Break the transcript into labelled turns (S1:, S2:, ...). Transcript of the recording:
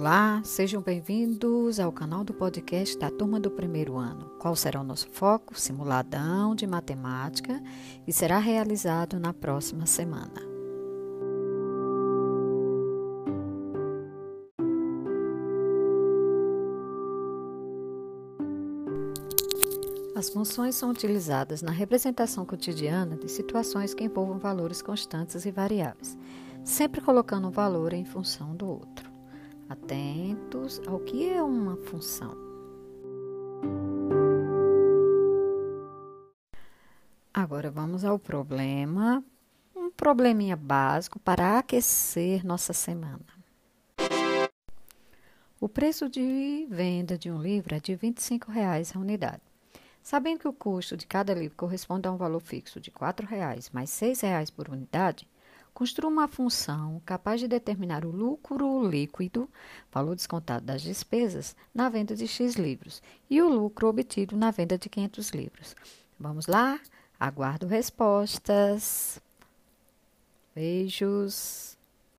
S1: Olá, sejam bem-vindos ao canal do podcast da turma do primeiro ano. Qual será o nosso foco? Simuladão de matemática e será realizado na próxima semana. As funções são utilizadas na representação cotidiana de situações que envolvam valores constantes e variáveis, sempre colocando um valor em função do outro atentos ao que é uma função. Agora vamos ao problema, um probleminha básico para aquecer nossa semana. O preço de venda de um livro é de 25 reais a unidade. Sabendo que o custo de cada livro corresponde a um valor fixo de R$ 4,00 mais R$ 6,00 por unidade, Construa uma função capaz de determinar o lucro líquido, valor descontado das despesas, na venda de X livros e o lucro obtido na venda de 500 livros. Vamos lá? Aguardo respostas. Beijos.